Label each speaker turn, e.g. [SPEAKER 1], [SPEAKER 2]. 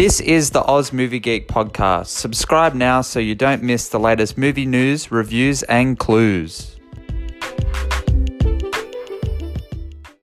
[SPEAKER 1] This is the Oz Movie Geek podcast. Subscribe now so you don't miss the latest movie news, reviews, and clues.